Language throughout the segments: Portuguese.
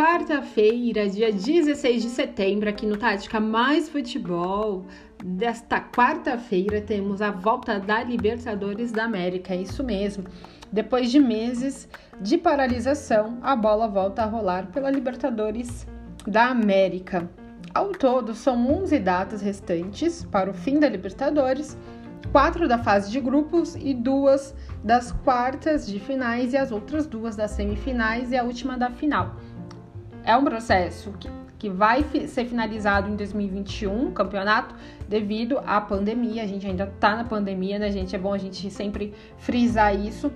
quarta-feira, dia 16 de setembro, aqui no Tática Mais Futebol. Desta quarta-feira temos a volta da Libertadores da América, é isso mesmo. Depois de meses de paralisação, a bola volta a rolar pela Libertadores da América. Ao todo, são 11 datas restantes para o fim da Libertadores, quatro da fase de grupos e duas das quartas de finais e as outras duas das semifinais e a última da final. É um processo que, que vai ser finalizado em 2021, o campeonato, devido à pandemia. A gente ainda tá na pandemia, né, gente? É bom a gente sempre frisar isso.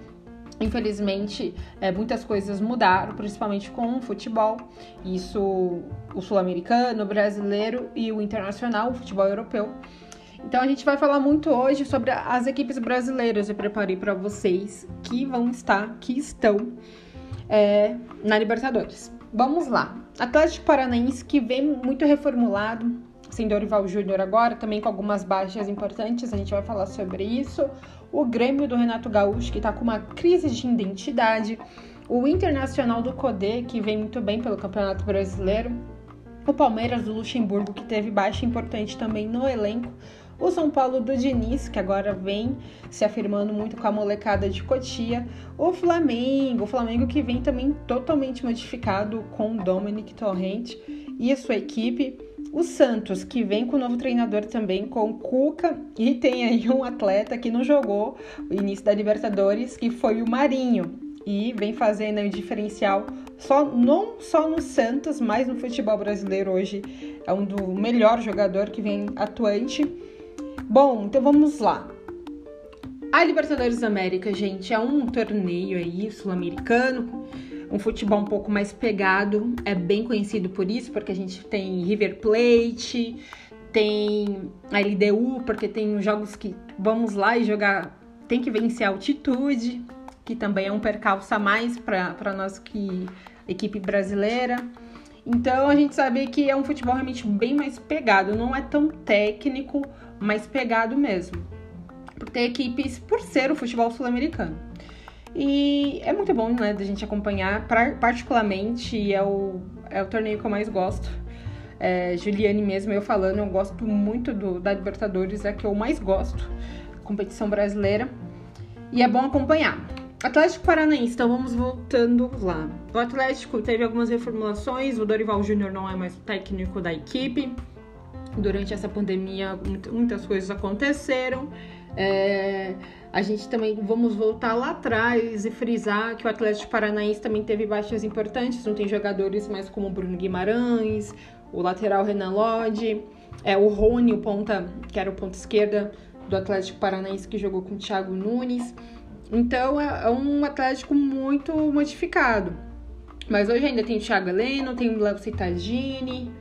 Infelizmente, é, muitas coisas mudaram, principalmente com o futebol. Isso, o sul-americano, o brasileiro e o internacional, o futebol europeu. Então a gente vai falar muito hoje sobre as equipes brasileiras. Eu preparei para vocês que vão estar, que estão é, na Libertadores. Vamos lá. Atlético Paranaense que vem muito reformulado, sem Dorival Júnior agora, também com algumas baixas importantes, a gente vai falar sobre isso. O Grêmio do Renato Gaúcho, que está com uma crise de identidade. O Internacional do Codê, que vem muito bem pelo Campeonato Brasileiro. O Palmeiras do Luxemburgo, que teve baixa importante também no elenco. O São Paulo do Diniz, que agora vem se afirmando muito com a molecada de Cotia. O Flamengo, o Flamengo que vem também totalmente modificado com o Dominic Torrente e a sua equipe. O Santos, que vem com o novo treinador também, com Cuca, e tem aí um atleta que não jogou o início da Libertadores, que foi o Marinho, e vem fazendo aí o diferencial só não só no Santos, mas no futebol brasileiro hoje é um do melhor jogador que vem atuante. Bom, então vamos lá. A Libertadores da América, gente, é um torneio aí sul-americano, um futebol um pouco mais pegado, é bem conhecido por isso, porque a gente tem River Plate, tem a LDU, porque tem jogos que vamos lá e jogar, tem que vencer a altitude, que também é um percalço a mais para nós que equipe brasileira. Então a gente sabe que é um futebol realmente bem mais pegado, não é tão técnico, mas pegado mesmo. Por ter equipes, por ser o futebol sul-americano. E é muito bom, né, da gente acompanhar, particularmente é o, é o torneio que eu mais gosto. É, Juliane mesmo, eu falando, eu gosto muito do, da Libertadores, é a que eu mais gosto, competição brasileira. E é bom acompanhar. Atlético Paranaense, então vamos voltando lá. O Atlético teve algumas reformulações, o Dorival Júnior não é mais o técnico da equipe. Durante essa pandemia, muitas coisas aconteceram. É, a gente também vamos voltar lá atrás e frisar que o Atlético Paranaense também teve baixas importantes, não tem jogadores mais como o Bruno Guimarães, o lateral Renan Lodge, é, o Rony, o ponta, que era o ponta esquerda do Atlético Paranaense que jogou com o Thiago Nunes. Então é, é um Atlético muito modificado. Mas hoje ainda tem o Thiago Heleno, tem o Léo Cittadini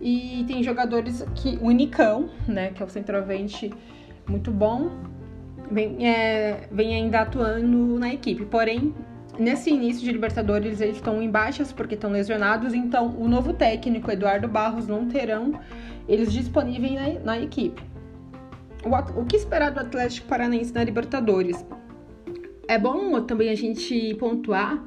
e tem jogadores que. O Unicão, né? Que é o centroavante muito bom, vem, é, vem ainda atuando na equipe. Porém, nesse início de Libertadores eles estão em baixas porque estão lesionados, então o novo técnico Eduardo Barros não terão eles disponíveis na, na equipe. O, o que esperar do Atlético Paranaense na Libertadores? É bom também a gente pontuar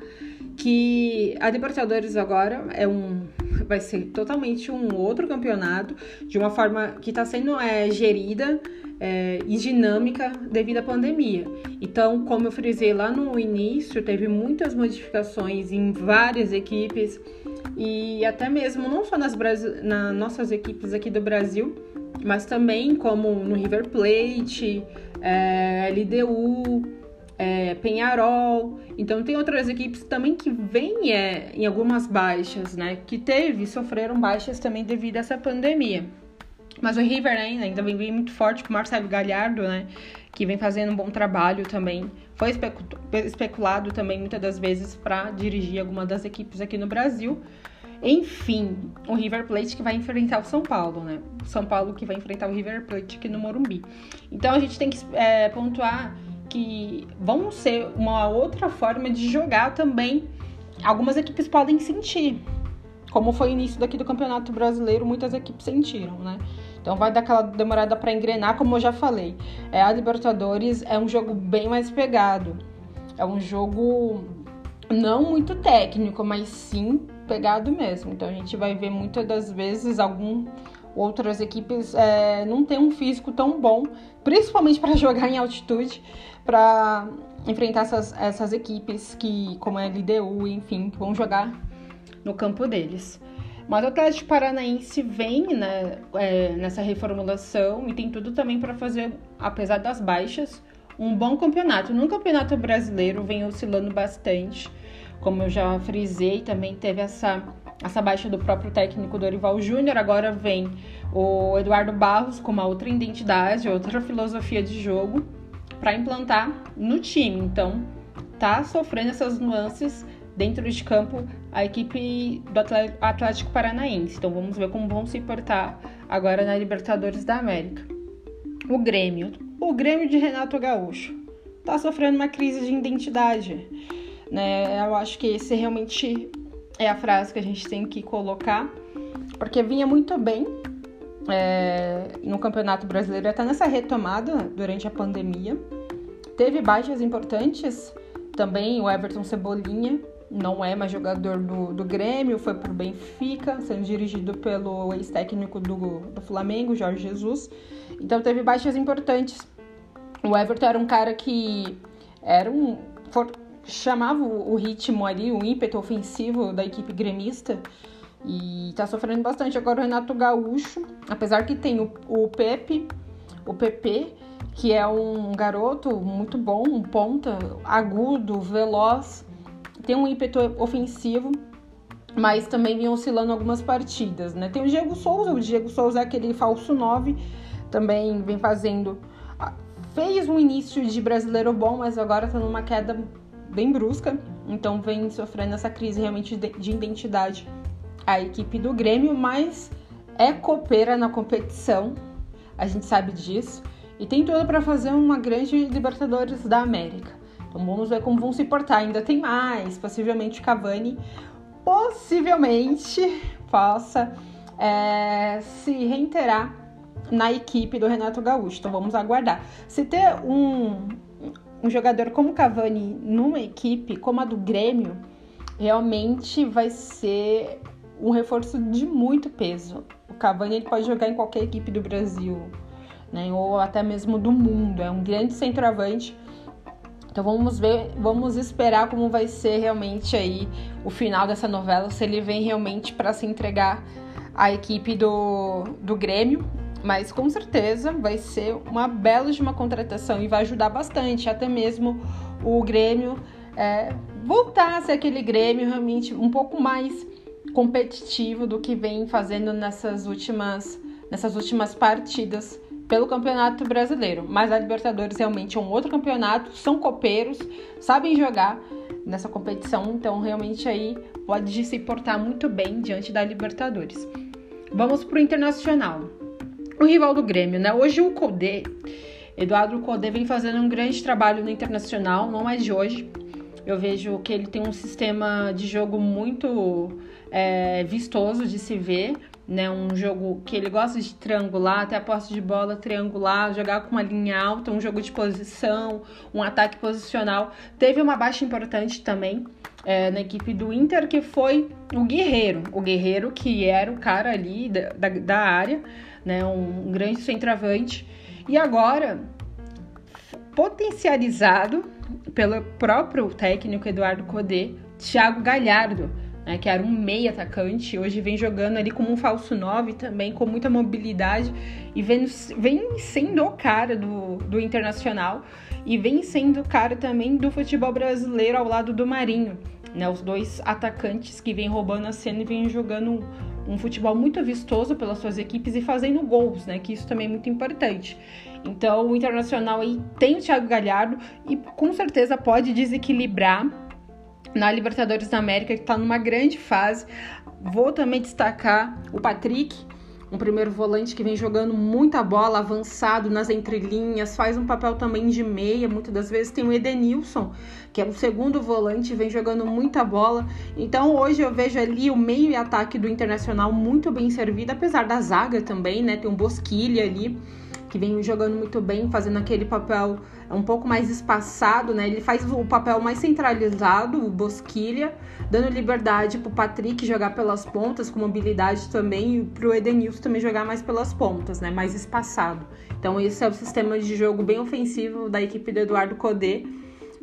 que a Libertadores agora é um vai ser totalmente um outro campeonato de uma forma que está sendo é, gerida é, e dinâmica devido à pandemia. Então, como eu frisei lá no início, teve muitas modificações em várias equipes e até mesmo não só nas, nossas equipes aqui do Brasil, mas também como no River Plate, é, LDU, é, Penharol. Então tem outras equipes também que vêm é, em algumas baixas, né? Que teve, sofreram baixas também devido a essa pandemia. Mas o River né, ainda vem, muito forte com o Marcelo Galhardo, né? Que vem fazendo um bom trabalho também. Foi especulado também muitas das vezes para dirigir alguma das equipes aqui no Brasil. Enfim, o River Plate que vai enfrentar o São Paulo, né? São Paulo que vai enfrentar o River Plate aqui no Morumbi. Então a gente tem que é, pontuar que vão ser uma outra forma de jogar também. Algumas equipes podem sentir, como foi o início daqui do Campeonato Brasileiro, muitas equipes sentiram, né? Então vai dar aquela demorada para engrenar, como eu já falei. É, a Libertadores é um jogo bem mais pegado. É um jogo não muito técnico, mas sim pegado mesmo. Então a gente vai ver muitas das vezes algum outras equipes é, não tem um físico tão bom, principalmente para jogar em altitude, para enfrentar essas, essas equipes que, como é a LDU, enfim, que vão jogar no campo deles. Mas o Atlético Paranaense vem né, é, nessa reformulação e tem tudo também para fazer, apesar das baixas, um bom campeonato. No campeonato brasileiro vem oscilando bastante, como eu já frisei, também teve essa, essa baixa do próprio técnico Dorival Júnior. Agora vem o Eduardo Barros com uma outra identidade, outra filosofia de jogo para implantar no time. Então, tá sofrendo essas nuances dentro de campo a equipe do Atlético Paranaense. Então vamos ver como vão se portar agora na Libertadores da América. O Grêmio, o Grêmio de Renato Gaúcho, tá sofrendo uma crise de identidade. Né? Eu acho que esse realmente é a frase que a gente tem que colocar, porque vinha muito bem é, no Campeonato Brasileiro, até nessa retomada durante a pandemia. Teve baixas importantes, também o Everton Cebolinha não é mais jogador do, do Grêmio, foi pro Benfica, sendo dirigido pelo ex-técnico do, do Flamengo, Jorge Jesus. Então teve baixas importantes. O Everton era um cara que era um. For, chamava o ritmo ali, o ímpeto ofensivo da equipe gremista. E tá sofrendo bastante. Agora o Renato Gaúcho, apesar que tem o, o Pepe, o PP, que é um garoto muito bom, um ponta, agudo, veloz tem um ímpeto ofensivo, mas também vem oscilando algumas partidas, né? Tem o Diego Souza, o Diego Souza é aquele falso 9, também vem fazendo. Fez um início de brasileiro bom, mas agora tá numa queda bem brusca, então vem sofrendo essa crise realmente de identidade a equipe do Grêmio, mas é copeira na competição, a gente sabe disso, e tem tudo para fazer uma grande Libertadores da América. Então vamos ver como vão se portar. Ainda tem mais, possivelmente Cavani possivelmente possa é, se reiterar na equipe do Renato Gaúcho. Então vamos aguardar. Se ter um, um jogador como Cavani numa equipe como a do Grêmio, realmente vai ser um reforço de muito peso. O Cavani ele pode jogar em qualquer equipe do Brasil, né, ou até mesmo do mundo. É um grande centroavante então vamos ver, vamos esperar como vai ser realmente aí o final dessa novela, se ele vem realmente para se entregar à equipe do, do Grêmio. Mas com certeza vai ser uma bela de uma contratação e vai ajudar bastante, até mesmo o Grêmio é, voltar a ser aquele Grêmio realmente um pouco mais competitivo do que vem fazendo nessas últimas, nessas últimas partidas pelo Campeonato Brasileiro. Mas a Libertadores realmente é um outro campeonato, são copeiros, sabem jogar nessa competição, então realmente aí pode se portar muito bem diante da Libertadores. Vamos para o Internacional. O rival do Grêmio, né? Hoje o Codê, Eduardo Codê vem fazendo um grande trabalho no Internacional, não é de hoje. Eu vejo que ele tem um sistema de jogo muito é, vistoso de se ver né? Um jogo que ele gosta de triangular, até a posse de bola triangular, jogar com uma linha alta, um jogo de posição, um ataque posicional. Teve uma baixa importante também é, na equipe do Inter, que foi o Guerreiro. O Guerreiro que era o cara ali da, da, da área, né? Um, um grande centroavante. E agora, potencializado pelo próprio técnico Eduardo Codê, Thiago Galhardo né, que era um meio atacante, hoje vem jogando ali como um falso 9 também, com muita mobilidade, e vem, vem sendo o cara do, do Internacional, e vem sendo cara também do futebol brasileiro ao lado do Marinho. Né, os dois atacantes que vêm roubando a cena e vêm jogando um futebol muito vistoso pelas suas equipes e fazendo gols, né? Que isso também é muito importante. Então, o Internacional aí tem o Thiago Galhardo e com certeza pode desequilibrar na Libertadores da América, que está numa grande fase. Vou também destacar o Patrick, um primeiro volante que vem jogando muita bola, avançado nas entrelinhas, faz um papel também de meia, muitas das vezes tem o Edenilson, que é o segundo volante, vem jogando muita bola. Então hoje eu vejo ali o meio e ataque do Internacional muito bem servido, apesar da zaga também, né? Tem um Bosquilha ali que vem jogando muito bem, fazendo aquele papel um pouco mais espaçado, né? Ele faz o papel mais centralizado, o Bosquilha, dando liberdade pro Patrick jogar pelas pontas, com mobilidade também, e pro Edenilson também jogar mais pelas pontas, né? Mais espaçado. Então esse é o sistema de jogo bem ofensivo da equipe do Eduardo Codê.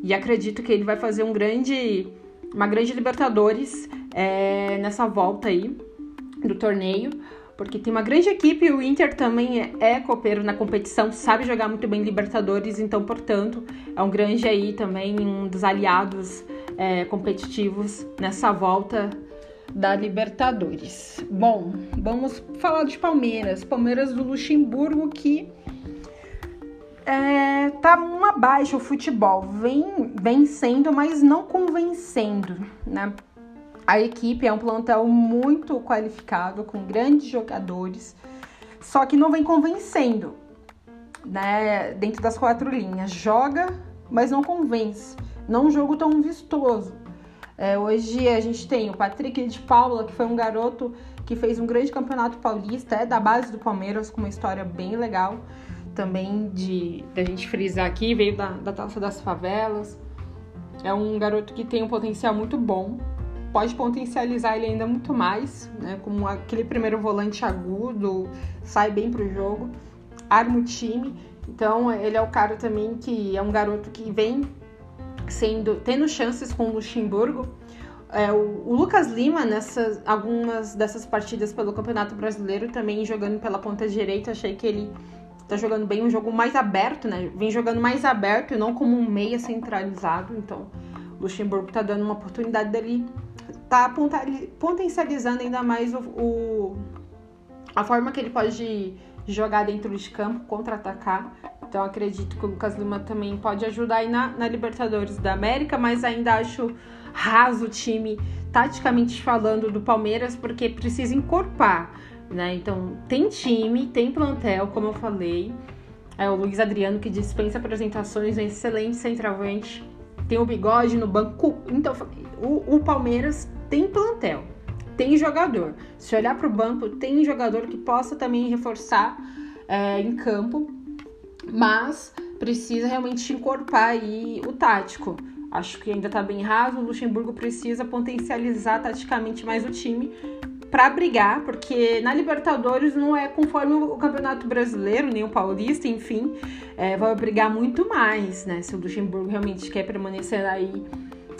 E acredito que ele vai fazer um grande, uma grande Libertadores é, nessa volta aí do torneio porque tem uma grande equipe o Inter também é, é copeiro na competição, sabe jogar muito bem Libertadores, então, portanto, é um grande aí também, um dos aliados é, competitivos nessa volta da Libertadores. Bom, vamos falar de Palmeiras. Palmeiras do Luxemburgo que é, tá uma baixa o futebol, vem vencendo, mas não convencendo, né? A equipe é um plantel muito qualificado, com grandes jogadores, só que não vem convencendo, né? Dentro das quatro linhas. Joga, mas não convence. Não um jogo tão vistoso. É, hoje a gente tem o Patrick de Paula, que foi um garoto que fez um grande campeonato paulista, é da base do Palmeiras, com uma história bem legal também de da gente frisar aqui, veio da, da taça das favelas. É um garoto que tem um potencial muito bom, pode potencializar ele ainda muito mais, né? Como aquele primeiro volante agudo, sai bem pro jogo, arma o time. Então ele é o cara também que é um garoto que vem sendo tendo chances com o Luxemburgo. É, o, o, Lucas Lima, nessas algumas dessas partidas pelo Campeonato Brasileiro, também jogando pela ponta direita, achei que ele tá jogando bem um jogo mais aberto, né? Vem jogando mais aberto e não como um meia centralizado. Então, o Luxemburgo tá dando uma oportunidade dele tá potencializando ainda mais o, o, a forma que ele pode jogar dentro de campo, contra-atacar. Então acredito que o Lucas Lima também pode ajudar aí na, na Libertadores da América, mas ainda acho raso o time, taticamente falando, do Palmeiras, porque precisa encorpar, né? Então tem time, tem plantel, como eu falei. É o Luiz Adriano que dispensa apresentações, um excelente centroavante. Tem o bigode no banco. Então, o, o Palmeiras tem plantel, tem jogador. Se olhar para o banco, tem jogador que possa também reforçar é, em campo, mas precisa realmente encorpar aí o tático. Acho que ainda está bem raso. O Luxemburgo precisa potencializar taticamente mais o time para brigar, porque na Libertadores não é conforme o Campeonato Brasileiro, nem o Paulista, enfim, é, vai brigar muito mais, né? Se o Luxemburgo realmente quer permanecer aí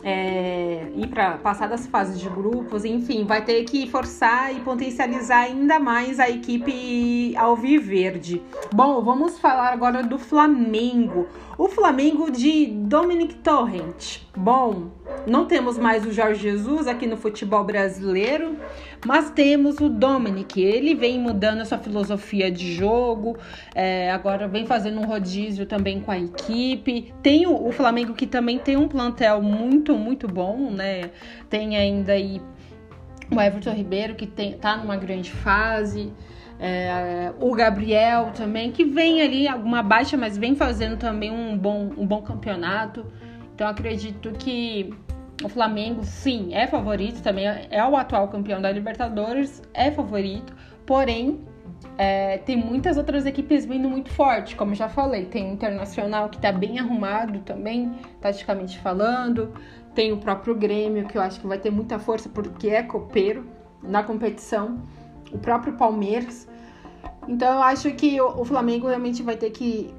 é, ir para passar das fases de grupos, enfim, vai ter que forçar e potencializar ainda mais a equipe alviverde. Bom, vamos falar agora do Flamengo. O Flamengo de Dominic Torrent. Bom, não temos mais o Jorge Jesus aqui no futebol brasileiro, mas temos o Dominic. Ele vem mudando a sua filosofia de jogo, é, agora vem fazendo um rodízio também com a equipe. Tem o, o Flamengo que também tem um plantel muito, muito bom, né? Tem ainda aí o Everton Ribeiro que tem, tá numa grande fase. É, o Gabriel também, que vem ali alguma baixa, mas vem fazendo também um bom, um bom campeonato. Então acredito que o Flamengo, sim, é favorito também, é o atual campeão da Libertadores, é favorito, porém é, tem muitas outras equipes vindo muito forte, como já falei. Tem o Internacional que tá bem arrumado também, taticamente falando. Tem o próprio Grêmio, que eu acho que vai ter muita força porque é copeiro na competição. O próprio Palmeiras. Então eu acho que o, Flamengo realmente vai ter que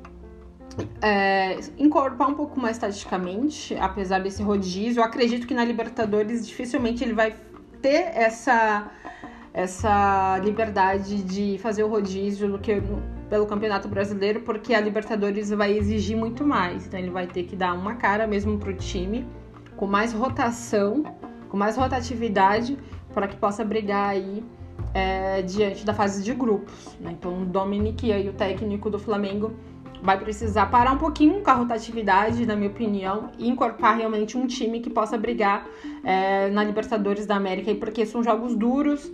é, incorporar um pouco mais taticamente, apesar desse rodízio. Eu acredito que na Libertadores dificilmente ele vai ter essa, essa liberdade de fazer o rodízio do que pelo Campeonato Brasileiro, porque a Libertadores vai exigir muito mais. Então ele vai ter que dar uma cara mesmo pro time, com mais rotação, com mais rotatividade, para que possa brigar aí é, diante da fase de grupos. Né? Então, o Dominic aí, o técnico do Flamengo, vai precisar parar um pouquinho com a rotatividade, na minha opinião, e incorporar realmente um time que possa brigar é, na Libertadores da América, porque são jogos duros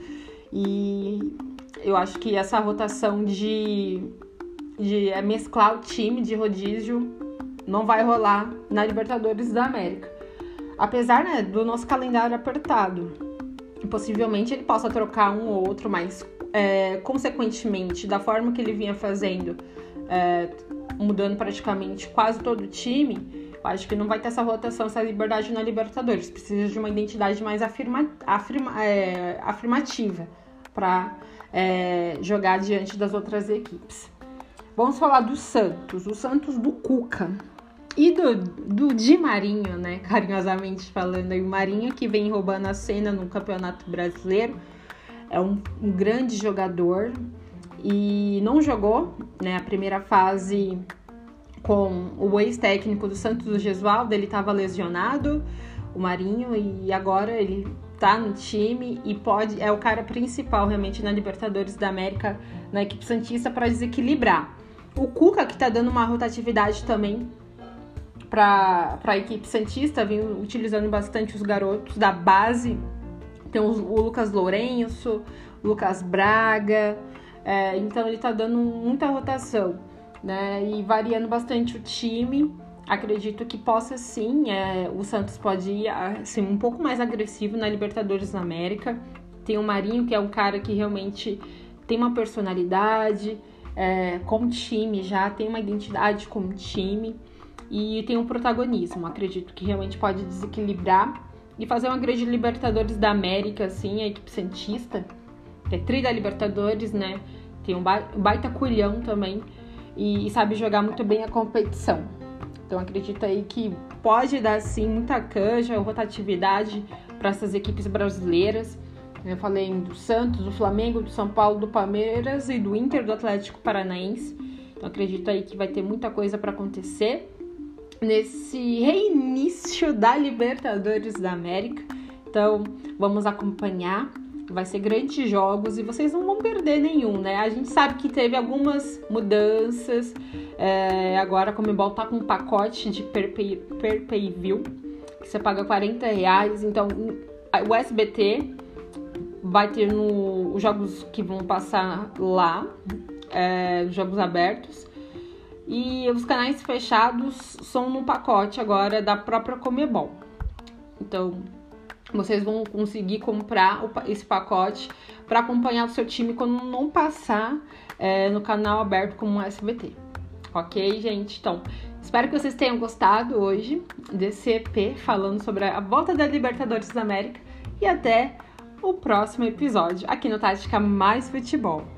e eu acho que essa rotação de, de é, mesclar o time de rodízio não vai rolar na Libertadores da América. Apesar né, do nosso calendário apertado, possivelmente ele possa trocar um ou outro, mas é, consequentemente, da forma que ele vinha fazendo é, mudando praticamente quase todo o time, eu acho que não vai ter essa rotação, essa liberdade na Libertadores. Precisa de uma identidade mais afirma, afirma, é, afirmativa para é, jogar diante das outras equipes. Vamos falar do Santos, o Santos do Cuca e do, do Di Marinho, né? Carinhosamente falando, aí o Marinho que vem roubando a cena no Campeonato Brasileiro. É um, um grande jogador e não jogou né, a primeira fase com o ex-técnico do Santos, o Gesualdo, ele estava lesionado, o Marinho, e agora ele tá no time e pode é o cara principal realmente na Libertadores da América, na equipe Santista para desequilibrar. O Cuca que tá dando uma rotatividade também para a equipe Santista, vem utilizando bastante os garotos da base. Tem o, o Lucas Lourenço, Lucas Braga, é, então ele tá dando muita rotação né? E variando bastante o time. Acredito que possa sim, é, o Santos pode ir assim, um pouco mais agressivo na Libertadores da América. Tem o Marinho, que é um cara que realmente tem uma personalidade é, com time já, tem uma identidade com time e tem um protagonismo. Acredito que realmente pode desequilibrar e fazer uma grande Libertadores da América, assim, a equipe Santista, é tri da Libertadores, né? Tem um baita culhão também e, e sabe jogar muito bem a competição. Então acredito aí que pode dar sim muita canja, rotatividade para essas equipes brasileiras. Eu falei do Santos, do Flamengo, do São Paulo, do Palmeiras e do Inter, do Atlético Paranaense. Então acredito aí que vai ter muita coisa para acontecer nesse reinício da Libertadores da América. Então vamos acompanhar vai ser grandes jogos e vocês não vão perder nenhum, né? A gente sabe que teve algumas mudanças. É, agora a Comebol tá com um pacote de per pay, view, que você paga 40 reais. Então o SBT vai ter no, os jogos que vão passar lá, é, jogos abertos. E os canais fechados são no pacote agora da própria Comebol. Então, vocês vão conseguir comprar esse pacote para acompanhar o seu time quando não passar é, no canal aberto como o SBT. Ok, gente? Então, espero que vocês tenham gostado hoje desse EP falando sobre a volta da Libertadores da América e até o próximo episódio aqui no Tática Mais Futebol.